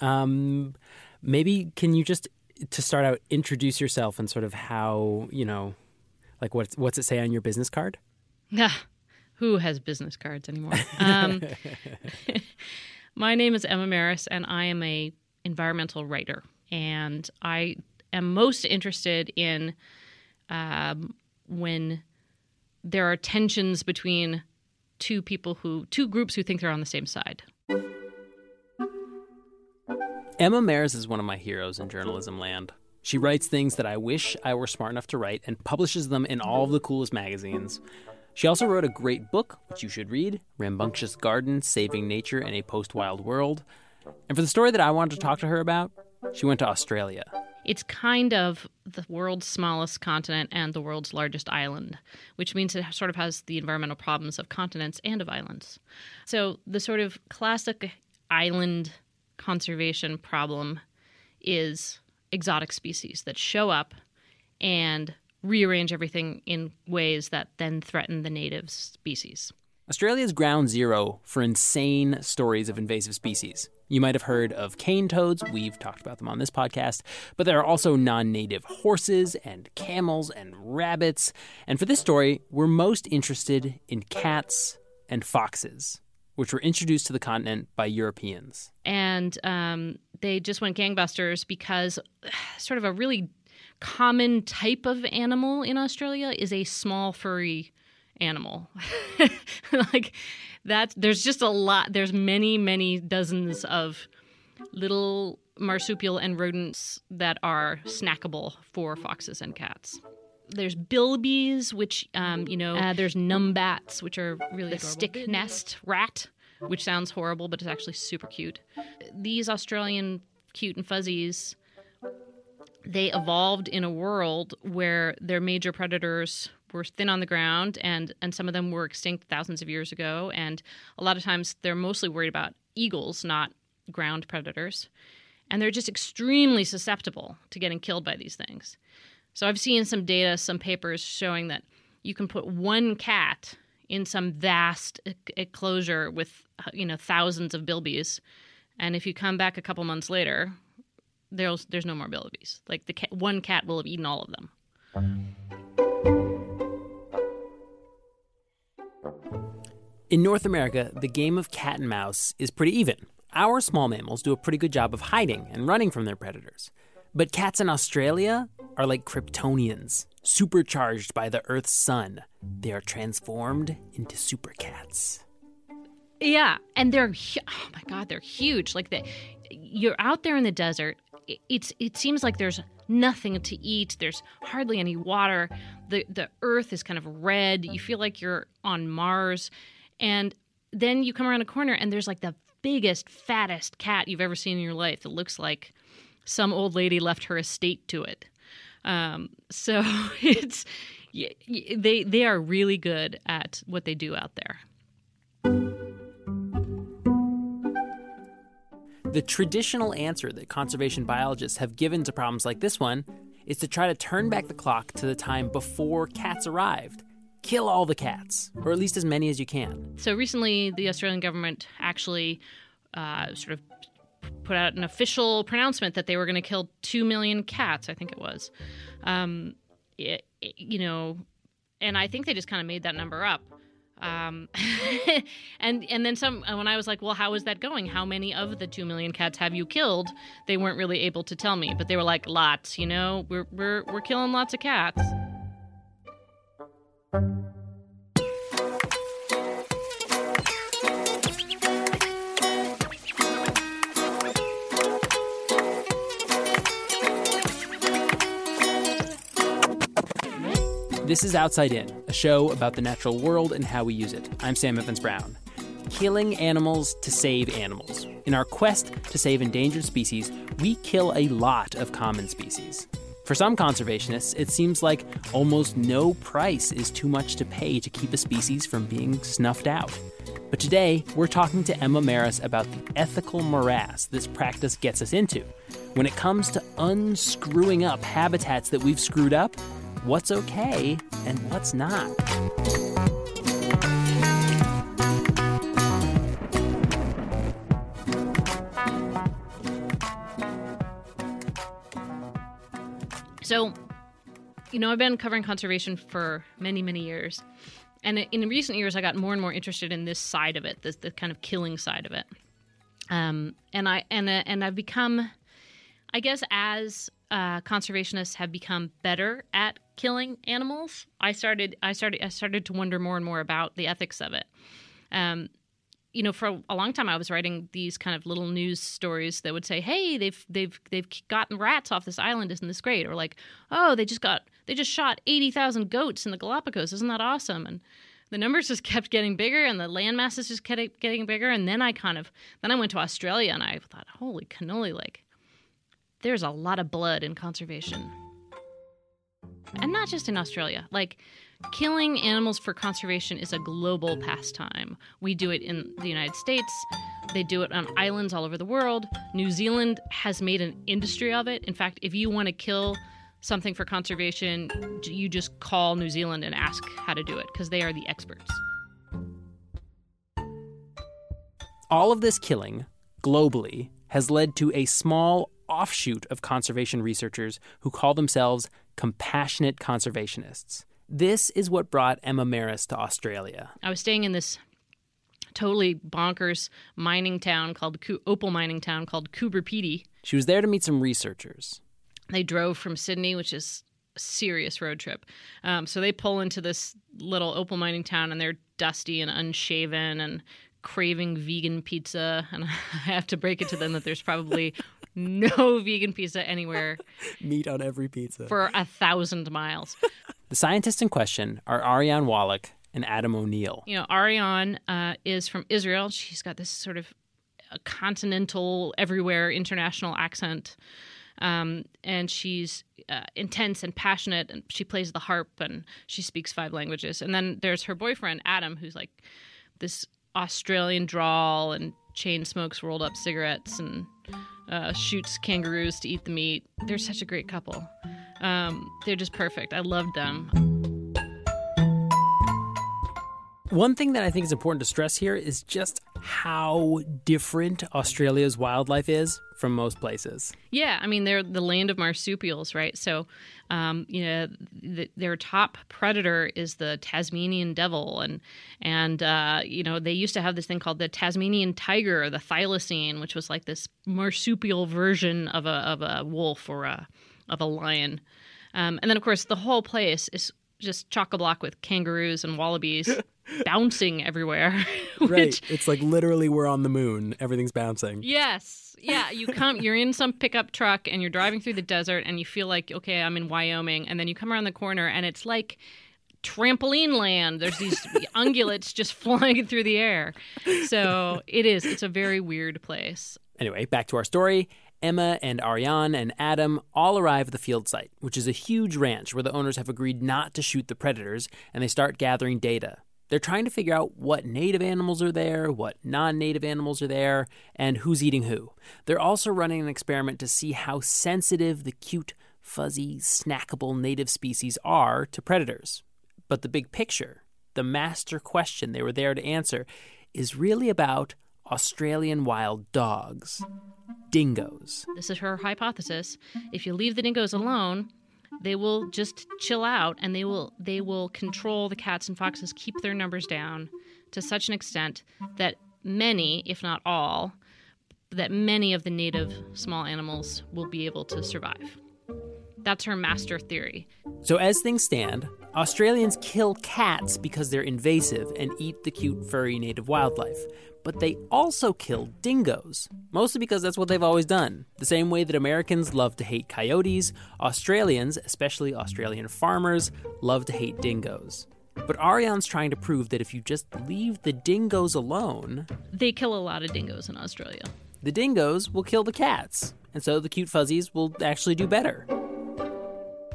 Um, maybe can you just to start out introduce yourself and sort of how you know, like what's what's it say on your business card? Who has business cards anymore? Um, my name is Emma Marris, and I am a environmental writer, and I am most interested in um, when there are tensions between two people who two groups who think they're on the same side. Emma Marris is one of my heroes in journalism land. She writes things that I wish I were smart enough to write and publishes them in all of the coolest magazines. She also wrote a great book, which you should read Rambunctious Garden Saving Nature in a Post Wild World. And for the story that I wanted to talk to her about, she went to Australia. It's kind of the world's smallest continent and the world's largest island, which means it sort of has the environmental problems of continents and of islands. So, the sort of classic island conservation problem is exotic species that show up and rearrange everything in ways that then threaten the native species. Australia's ground zero for insane stories of invasive species. You might have heard of cane toads, we've talked about them on this podcast, but there are also non native horses and camels and rabbits. And for this story, we're most interested in cats and foxes, which were introduced to the continent by Europeans. And um, they just went gangbusters because sort of a really common type of animal in Australia is a small furry animal. like that there's just a lot there's many many dozens of little marsupial and rodents that are snackable for foxes and cats. There's bilbies, which um, you know. Uh, there's numbats, which are really a stick nest rat, which sounds horrible, but it's actually super cute. These Australian cute and fuzzies they evolved in a world where their major predators were thin on the ground and and some of them were extinct thousands of years ago and a lot of times they're mostly worried about eagles not ground predators and they're just extremely susceptible to getting killed by these things so i've seen some data some papers showing that you can put one cat in some vast enclosure with uh, you know thousands of bilbies and if you come back a couple months later there's there's no more bilbies. Like the cat, one cat will have eaten all of them. In North America, the game of cat and mouse is pretty even. Our small mammals do a pretty good job of hiding and running from their predators. But cats in Australia are like Kryptonians, supercharged by the Earth's sun. They are transformed into super cats. Yeah, and they're oh my god, they're huge. Like the you're out there in the desert it's it seems like there's nothing to eat. There's hardly any water. The the earth is kind of red. You feel like you're on Mars. And then you come around a corner and there's like the biggest, fattest cat you've ever seen in your life. It looks like some old lady left her estate to it. Um, so it's they they are really good at what they do out there. The traditional answer that conservation biologists have given to problems like this one is to try to turn back the clock to the time before cats arrived. Kill all the cats, or at least as many as you can. So recently, the Australian government actually uh, sort of put out an official pronouncement that they were going to kill 2 million cats, I think it was. Um, it, it, you know, and I think they just kind of made that number up. Um, and and then some. When I was like, "Well, how is that going? How many of the two million cats have you killed?" They weren't really able to tell me, but they were like, "Lots. You know, we're we're we're killing lots of cats." This is Outside In, a show about the natural world and how we use it. I'm Sam Evans Brown. Killing animals to save animals. In our quest to save endangered species, we kill a lot of common species. For some conservationists, it seems like almost no price is too much to pay to keep a species from being snuffed out. But today, we're talking to Emma Marris about the ethical morass this practice gets us into when it comes to unscrewing up habitats that we've screwed up what's okay and what's not. So, you know, I've been covering conservation for many, many years. And in recent years, I got more and more interested in this side of it—the kind of killing side of it. Um, and I and uh, and I've become, I guess, as uh, conservationists have become better at killing animals, I started I started I started to wonder more and more about the ethics of it. Um, you know, for a long time, I was writing these kind of little news stories that would say, "Hey, they've they've they've gotten rats off this island. Isn't this great?" Or like, "Oh, they just got they just shot eighty thousand goats in the Galapagos. Isn't that awesome?" And the numbers just kept getting bigger, and the land masses just kept getting bigger. And then I kind of then I went to Australia, and I thought, "Holy cannoli! Like, there's a lot of blood in conservation." And not just in Australia. Like, killing animals for conservation is a global pastime. We do it in the United States, they do it on islands all over the world. New Zealand has made an industry of it. In fact, if you want to kill something for conservation, you just call New Zealand and ask how to do it because they are the experts. All of this killing, globally, has led to a small offshoot of conservation researchers who call themselves compassionate conservationists. This is what brought Emma Marris to Australia. I was staying in this totally bonkers mining town called opal mining town called Coober Pedy. She was there to meet some researchers. They drove from Sydney, which is a serious road trip. Um, so they pull into this little opal mining town and they're dusty and unshaven and craving vegan pizza. And I have to break it to them that there's probably no vegan pizza anywhere. Meat on every pizza. For a thousand miles. the scientists in question are Arian Wallach and Adam O'Neill. You know, Arian uh, is from Israel. She's got this sort of continental, everywhere, international accent. Um, and she's uh, intense and passionate, and she plays the harp and she speaks five languages. And then there's her boyfriend, Adam, who's like this Australian drawl and chain smokes rolled up cigarettes and uh, shoots kangaroos to eat the meat. They're such a great couple. Um, they're just perfect. I loved them. One thing that I think is important to stress here is just how different Australia's wildlife is from most places. Yeah, I mean they're the land of marsupials, right? So, um, you know, the, their top predator is the Tasmanian devil, and and uh, you know they used to have this thing called the Tasmanian tiger, or the thylacine, which was like this marsupial version of a of a wolf or a of a lion. Um, and then of course the whole place is just chock a block with kangaroos and wallabies bouncing everywhere. which, right. It's like literally we're on the moon. Everything's bouncing. Yes. Yeah. You come, you're in some pickup truck and you're driving through the desert and you feel like, okay, I'm in Wyoming. And then you come around the corner and it's like trampoline land. There's these ungulates just flying through the air. So it is. It's a very weird place. Anyway, back to our story. Emma and Arian and Adam all arrive at the field site, which is a huge ranch where the owners have agreed not to shoot the predators, and they start gathering data. They're trying to figure out what native animals are there, what non native animals are there, and who's eating who. They're also running an experiment to see how sensitive the cute, fuzzy, snackable native species are to predators. But the big picture, the master question they were there to answer, is really about Australian wild dogs dingoes. This is her hypothesis. If you leave the dingoes alone, they will just chill out and they will they will control the cats and foxes keep their numbers down to such an extent that many if not all that many of the native small animals will be able to survive that's her master theory so as things stand australians kill cats because they're invasive and eat the cute furry native wildlife but they also kill dingoes, mostly because that's what they've always done. The same way that Americans love to hate coyotes, Australians, especially Australian farmers, love to hate dingoes. But Arian's trying to prove that if you just leave the dingoes alone, they kill a lot of dingoes in Australia. The dingoes will kill the cats, and so the cute fuzzies will actually do better.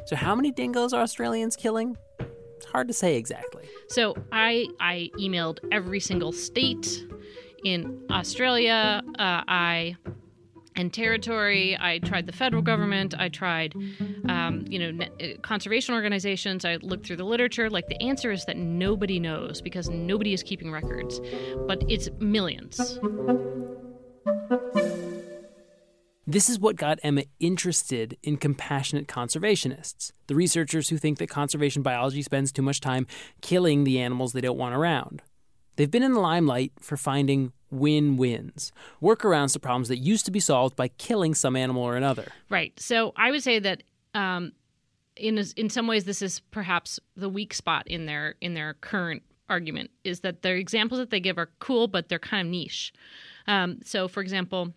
So, how many dingoes are Australians killing? It's hard to say exactly. So, I I emailed every single state in Australia. Uh, I and territory. I tried the federal government. I tried, um, you know, uh, conservation organizations. I looked through the literature. Like the answer is that nobody knows because nobody is keeping records, but it's millions. This is what got Emma interested in compassionate conservationists, the researchers who think that conservation biology spends too much time killing the animals they don't want around. They've been in the limelight for finding win wins, workarounds to problems that used to be solved by killing some animal or another. Right. So I would say that um, in in some ways this is perhaps the weak spot in their in their current argument is that the examples that they give are cool, but they're kind of niche. Um, so, for example,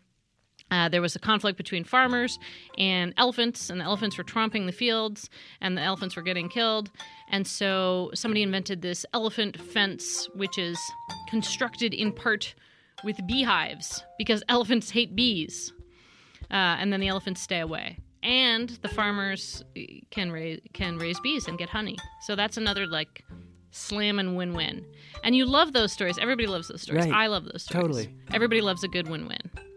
uh, there was a conflict between farmers and elephants, and the elephants were tromping the fields, and the elephants were getting killed. And so somebody invented this elephant fence, which is constructed in part with beehives because elephants hate bees. Uh, and then the elephants stay away. And the farmers uh, can raise can raise bees and get honey. So that's another like slam and win win. And you love those stories. Everybody loves those stories. Right. I love those stories. Totally. Everybody loves a good win win.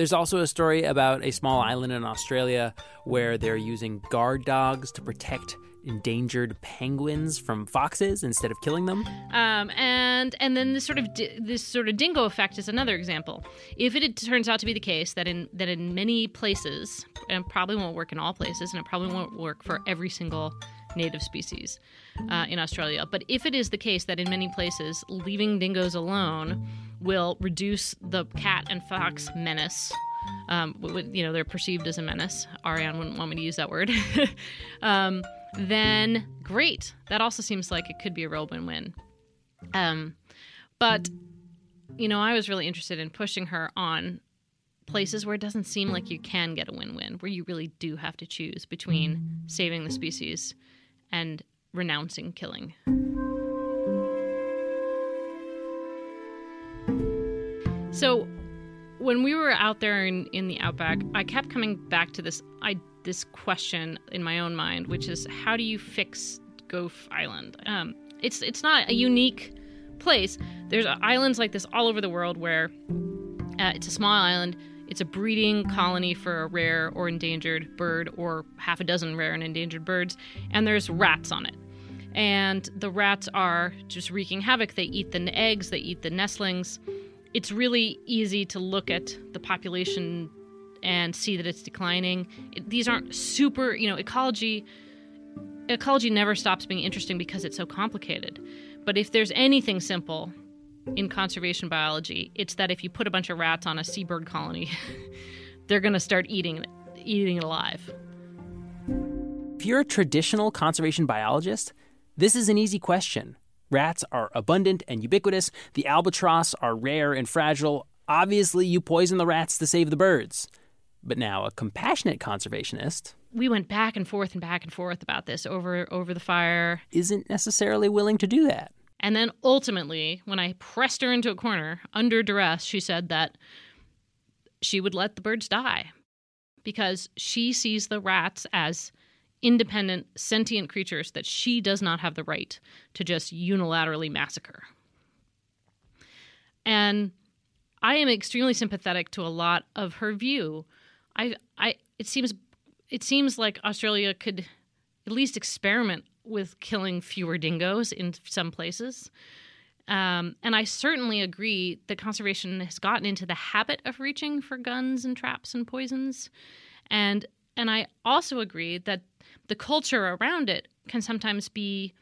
There's also a story about a small island in Australia where they're using guard dogs to protect endangered penguins from foxes instead of killing them. Um, and and then this sort of di- this sort of dingo effect is another example. If it turns out to be the case that in that in many places, and probably won't work in all places, and it probably won't work for every single native species uh, in Australia. But if it is the case that in many places leaving dingoes alone will reduce the cat and fox menace. Um, you know, they're perceived as a menace. Arian wouldn't want me to use that word. um, then great. That also seems like it could be a real win win. Um, but, you know, I was really interested in pushing her on places where it doesn't seem like you can get a win win, where you really do have to choose between saving the species and renouncing killing. So, when we were out there in, in the outback, I kept coming back to this I this question in my own mind, which is how do you fix Gough Island? Um, it's it's not a unique place. There's islands like this all over the world where uh, it's a small island. It's a breeding colony for a rare or endangered bird, or half a dozen rare and endangered birds, and there's rats on it. And the rats are just wreaking havoc. They eat the eggs, they eat the nestlings. It's really easy to look at the population and see that it's declining. It, these aren't super, you know, ecology. Ecology never stops being interesting because it's so complicated. But if there's anything simple in conservation biology, it's that if you put a bunch of rats on a seabird colony, they're going to start eating eating it alive. If you're a traditional conservation biologist, this is an easy question. Rats are abundant and ubiquitous. The albatross are rare and fragile. Obviously, you poison the rats to save the birds. But now, a compassionate conservationist we went back and forth and back and forth about this over over the fire isn't necessarily willing to do that. And then ultimately, when I pressed her into a corner under duress, she said that she would let the birds die because she sees the rats as independent, sentient creatures that she does not have the right to just unilaterally massacre. And I am extremely sympathetic to a lot of her view. I, I, it seems, it seems like Australia could at least experiment with killing fewer dingoes in some places. Um, and I certainly agree that conservation has gotten into the habit of reaching for guns and traps and poisons. And and I also agree that the culture around it can sometimes be,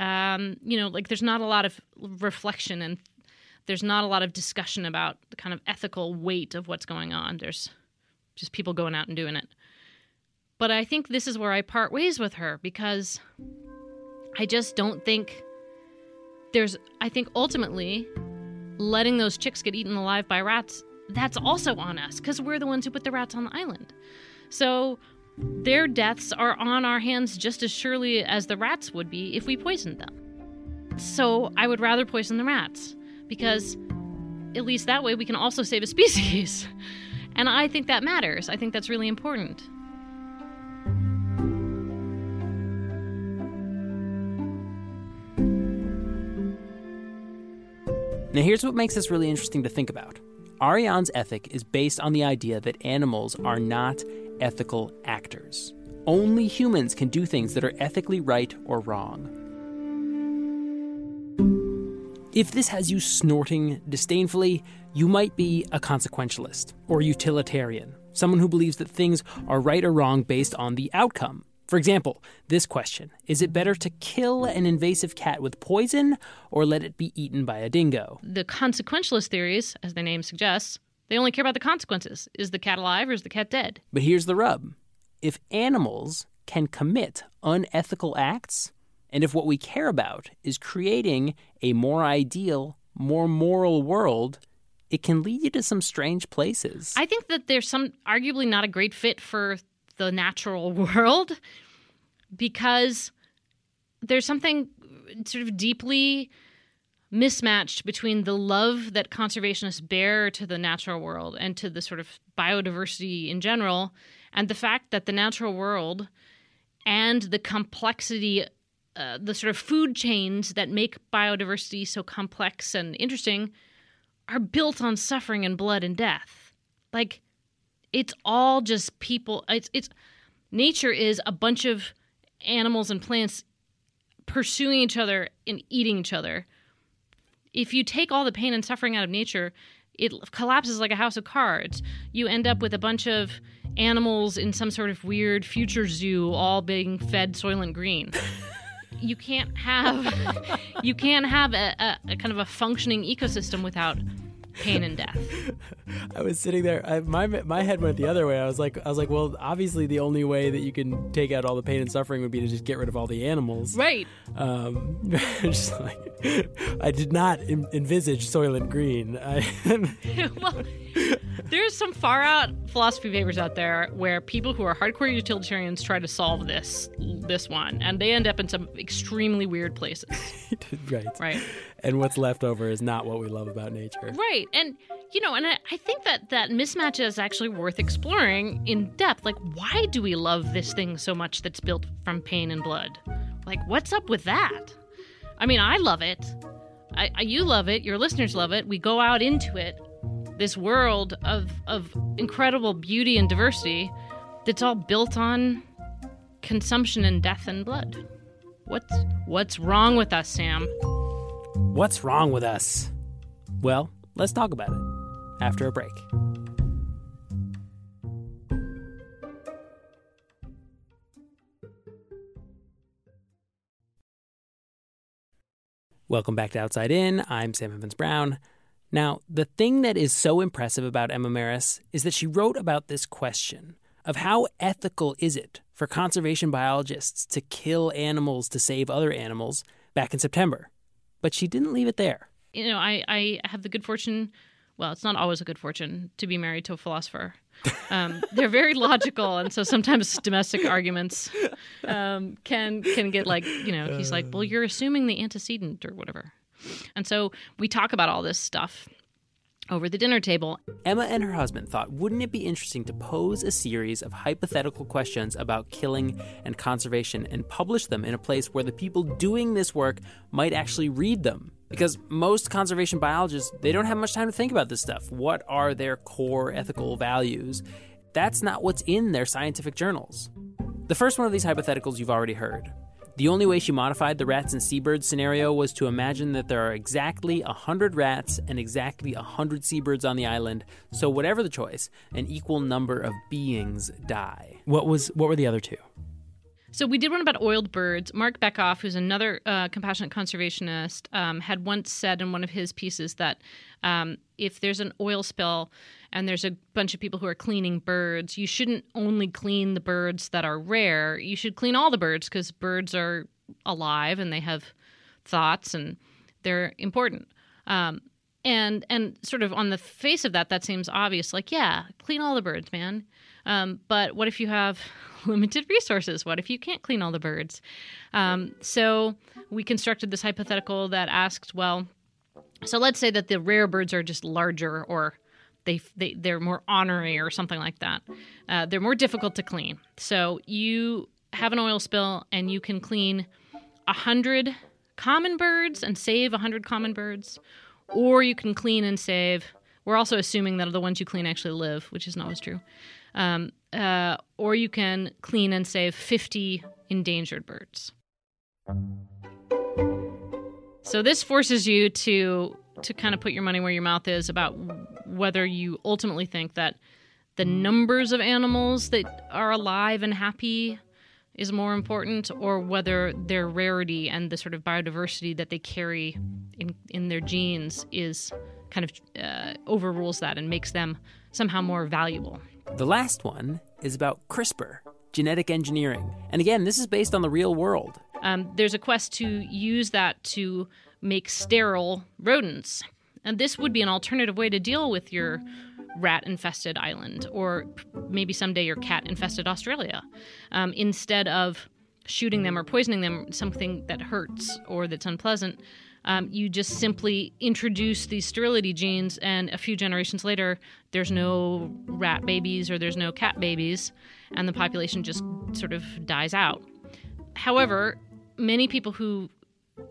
um, you know, like there's not a lot of reflection and there's not a lot of discussion about the kind of ethical weight of what's going on. There's just people going out and doing it. But I think this is where I part ways with her because I just don't think there's, I think ultimately letting those chicks get eaten alive by rats, that's also on us because we're the ones who put the rats on the island. So their deaths are on our hands just as surely as the rats would be if we poisoned them. So I would rather poison the rats because at least that way we can also save a species. And I think that matters. I think that's really important. Now, here's what makes this really interesting to think about. Arian's ethic is based on the idea that animals are not ethical actors. Only humans can do things that are ethically right or wrong. If this has you snorting disdainfully, you might be a consequentialist or utilitarian, someone who believes that things are right or wrong based on the outcome. For example, this question Is it better to kill an invasive cat with poison or let it be eaten by a dingo? The consequentialist theories, as the name suggests, they only care about the consequences. Is the cat alive or is the cat dead? But here's the rub if animals can commit unethical acts, and if what we care about is creating a more ideal, more moral world, it can lead you to some strange places. I think that there's some arguably not a great fit for the natural world because there's something sort of deeply mismatched between the love that conservationists bear to the natural world and to the sort of biodiversity in general and the fact that the natural world and the complexity uh, the sort of food chains that make biodiversity so complex and interesting are built on suffering and blood and death. Like it's all just people it's it's nature is a bunch of animals and plants pursuing each other and eating each other if you take all the pain and suffering out of nature it collapses like a house of cards. You end up with a bunch of animals in some sort of weird future zoo all being fed soylent green. You can't have you can't have a, a, a kind of a functioning ecosystem without pain and death. I was sitting there. I, my my head went the other way. I was like, I was like, well, obviously the only way that you can take out all the pain and suffering would be to just get rid of all the animals. Right. Um, just like I did not Im- envisage Soylent Green. I, well, there's some far out philosophy papers out there where people who are hardcore utilitarians try to solve this this one, and they end up in some extremely weird places. right. Right. And what's left over is not what we love about nature. Right. And you know, and I, I think that that mismatch is actually worth exploring in depth. Like, why do we love this thing so much that's built from pain and blood? Like, what's up with that? I mean, I love it. I, I, you love it. Your listeners love it. We go out into it, this world of of incredible beauty and diversity, that's all built on consumption and death and blood. What's what's wrong with us, Sam? What's wrong with us? Well, let's talk about it after a break. Welcome back to Outside In. I'm Sam Evans Brown. Now, the thing that is so impressive about Emma Marris is that she wrote about this question of how ethical is it for conservation biologists to kill animals to save other animals back in September. But she didn't leave it there. You know, I, I have the good fortune well, it's not always a good fortune to be married to a philosopher. Um, they're very logical, and so sometimes domestic arguments um, can can get like you know he's like, well, you're assuming the antecedent or whatever, and so we talk about all this stuff over the dinner table. Emma and her husband thought, wouldn't it be interesting to pose a series of hypothetical questions about killing and conservation and publish them in a place where the people doing this work might actually read them? Because most conservation biologists, they don't have much time to think about this stuff. What are their core ethical values? That's not what's in their scientific journals. The first one of these hypotheticals you've already heard. The only way she modified the rats and seabirds scenario was to imagine that there are exactly 100 rats and exactly 100 seabirds on the island, so whatever the choice, an equal number of beings die. What was what were the other two? So we did one about oiled birds. Marc Bekoff, who's another uh, compassionate conservationist, um, had once said in one of his pieces that um, if there's an oil spill and there's a bunch of people who are cleaning birds, you shouldn't only clean the birds that are rare. You should clean all the birds because birds are alive and they have thoughts and they're important. Um, and and sort of on the face of that, that seems obvious. Like, yeah, clean all the birds, man. Um, but what if you have limited resources? What if you can't clean all the birds? Um, so we constructed this hypothetical that asked, well, so let's say that the rare birds are just larger or they, they they're more ornery or something like that. Uh, they're more difficult to clean. So you have an oil spill and you can clean a hundred common birds and save a hundred common birds, or you can clean and save. We're also assuming that the ones you clean actually live, which is not always true. Um, uh, or you can clean and save 50 endangered birds. So this forces you to to kind of put your money where your mouth is about whether you ultimately think that the numbers of animals that are alive and happy is more important or whether their rarity and the sort of biodiversity that they carry in in their genes is kind of uh, overrules that and makes them somehow more valuable. The last one is about CRISPR, genetic engineering. And again, this is based on the real world. Um, there's a quest to use that to make sterile rodents. And this would be an alternative way to deal with your rat infested island or maybe someday your cat infested Australia um, instead of shooting them or poisoning them, something that hurts or that's unpleasant. Um, you just simply introduce these sterility genes, and a few generations later, there's no rat babies or there's no cat babies, and the population just sort of dies out. However, many people who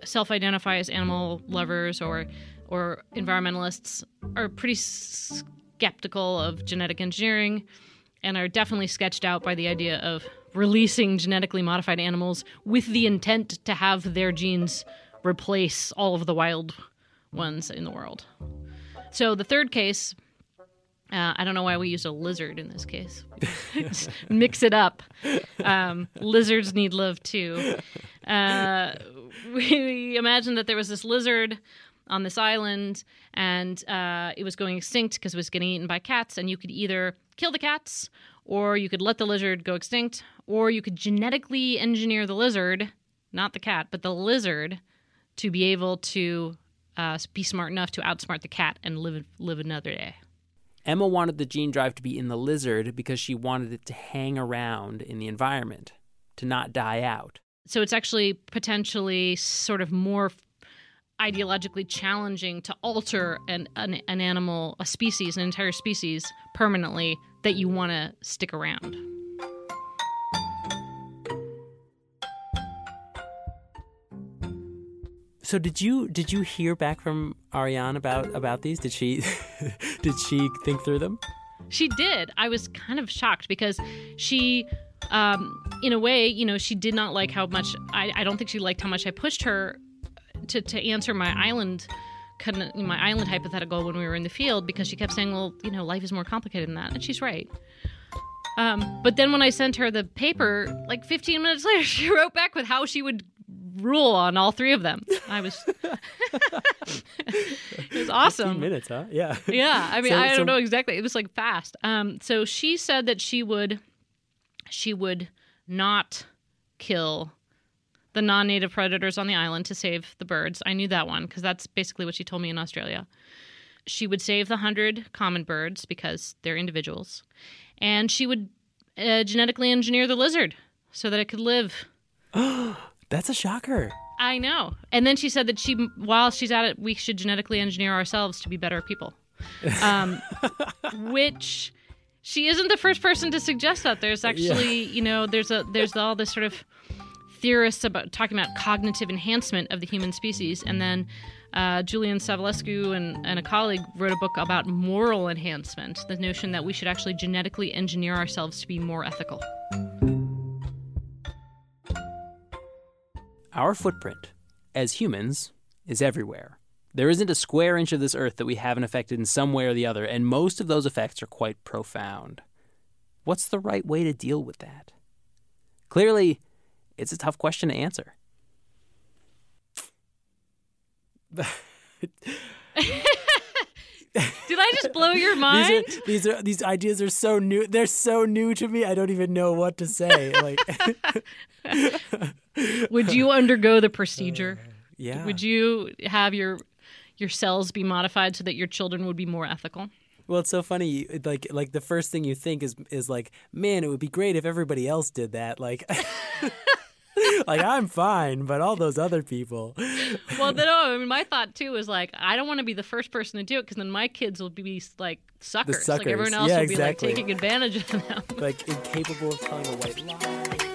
self-identify as animal lovers or or environmentalists are pretty skeptical of genetic engineering and are definitely sketched out by the idea of releasing genetically modified animals with the intent to have their genes replace all of the wild ones in the world. So the third case, uh, I don't know why we used a lizard in this case. Mix it up. Um, lizards need love too. Uh, we imagine that there was this lizard on this island and uh, it was going extinct because it was getting eaten by cats. And you could either kill the cats or you could let the lizard go extinct or you could genetically engineer the lizard, not the cat, but the lizard to be able to uh, be smart enough to outsmart the cat and live live another day. Emma wanted the gene drive to be in the lizard because she wanted it to hang around in the environment, to not die out. So it's actually potentially sort of more ideologically challenging to alter an, an, an animal, a species, an entire species permanently that you want to stick around. So did you did you hear back from Arian about about these? Did she did she think through them? She did. I was kind of shocked because she um, in a way, you know, she did not like how much I, I don't think she liked how much I pushed her to, to answer my island my island hypothetical when we were in the field because she kept saying, "Well, you know, life is more complicated than that," and she's right. Um, but then when I sent her the paper, like 15 minutes later, she wrote back with how she would rule on all three of them. I was, it was awesome. minutes, huh? Yeah. Yeah. I mean, so, I don't so... know exactly. It was like fast. Um, so she said that she would, she would not kill the non-native predators on the island to save the birds. I knew that one because that's basically what she told me in Australia. She would save the hundred common birds because they're individuals, and she would uh, genetically engineer the lizard so that it could live. That's a shocker. I know. And then she said that she, while she's at it, we should genetically engineer ourselves to be better people. Um, which she isn't the first person to suggest that. There's actually, yeah. you know, there's a there's all this sort of theorists about talking about cognitive enhancement of the human species, and then uh, Julian Savulescu and, and a colleague wrote a book about moral enhancement, the notion that we should actually genetically engineer ourselves to be more ethical. Our footprint, as humans, is everywhere. There isn't a square inch of this earth that we haven't affected in some way or the other, and most of those effects are quite profound. What's the right way to deal with that? Clearly, it's a tough question to answer. Did I just blow your mind? These are, these are these ideas are so new. They're so new to me. I don't even know what to say. Like Would you undergo the procedure? Uh, yeah. Would you have your your cells be modified so that your children would be more ethical? Well, it's so funny. Like, like the first thing you think is is like, man, it would be great if everybody else did that. Like, like I'm fine, but all those other people. Well, no, oh, I mean, my thought too is like, I don't want to be the first person to do it because then my kids will be like suckers. suckers. Like everyone else yeah, will exactly. be like taking advantage of them. like incapable of telling a white lie.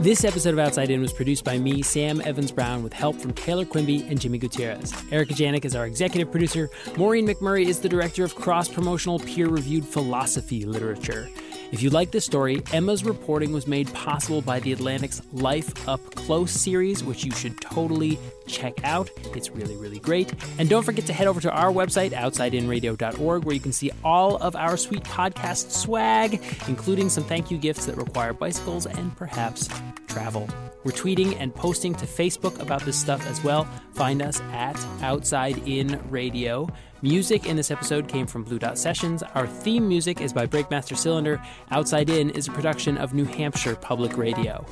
This episode of Outside In was produced by me, Sam Evans Brown, with help from Taylor Quimby and Jimmy Gutierrez. Erica Janik is our executive producer. Maureen McMurray is the director of cross promotional peer reviewed philosophy literature. If you like this story, Emma's reporting was made possible by The Atlantic's Life Up Close series, which you should totally check out. It's really, really great. And don't forget to head over to our website, outsideinradio.org, where you can see all of our sweet podcast swag, including some thank you gifts that require bicycles and perhaps travel. We're tweeting and posting to Facebook about this stuff as well. Find us at Outside In Radio. Music in this episode came from Blue Dot Sessions. Our theme music is by Breakmaster Cylinder. Outside In is a production of New Hampshire Public Radio.